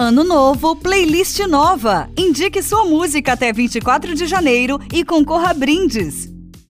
Ano novo, playlist nova. Indique sua música até 24 de janeiro e concorra a brindes.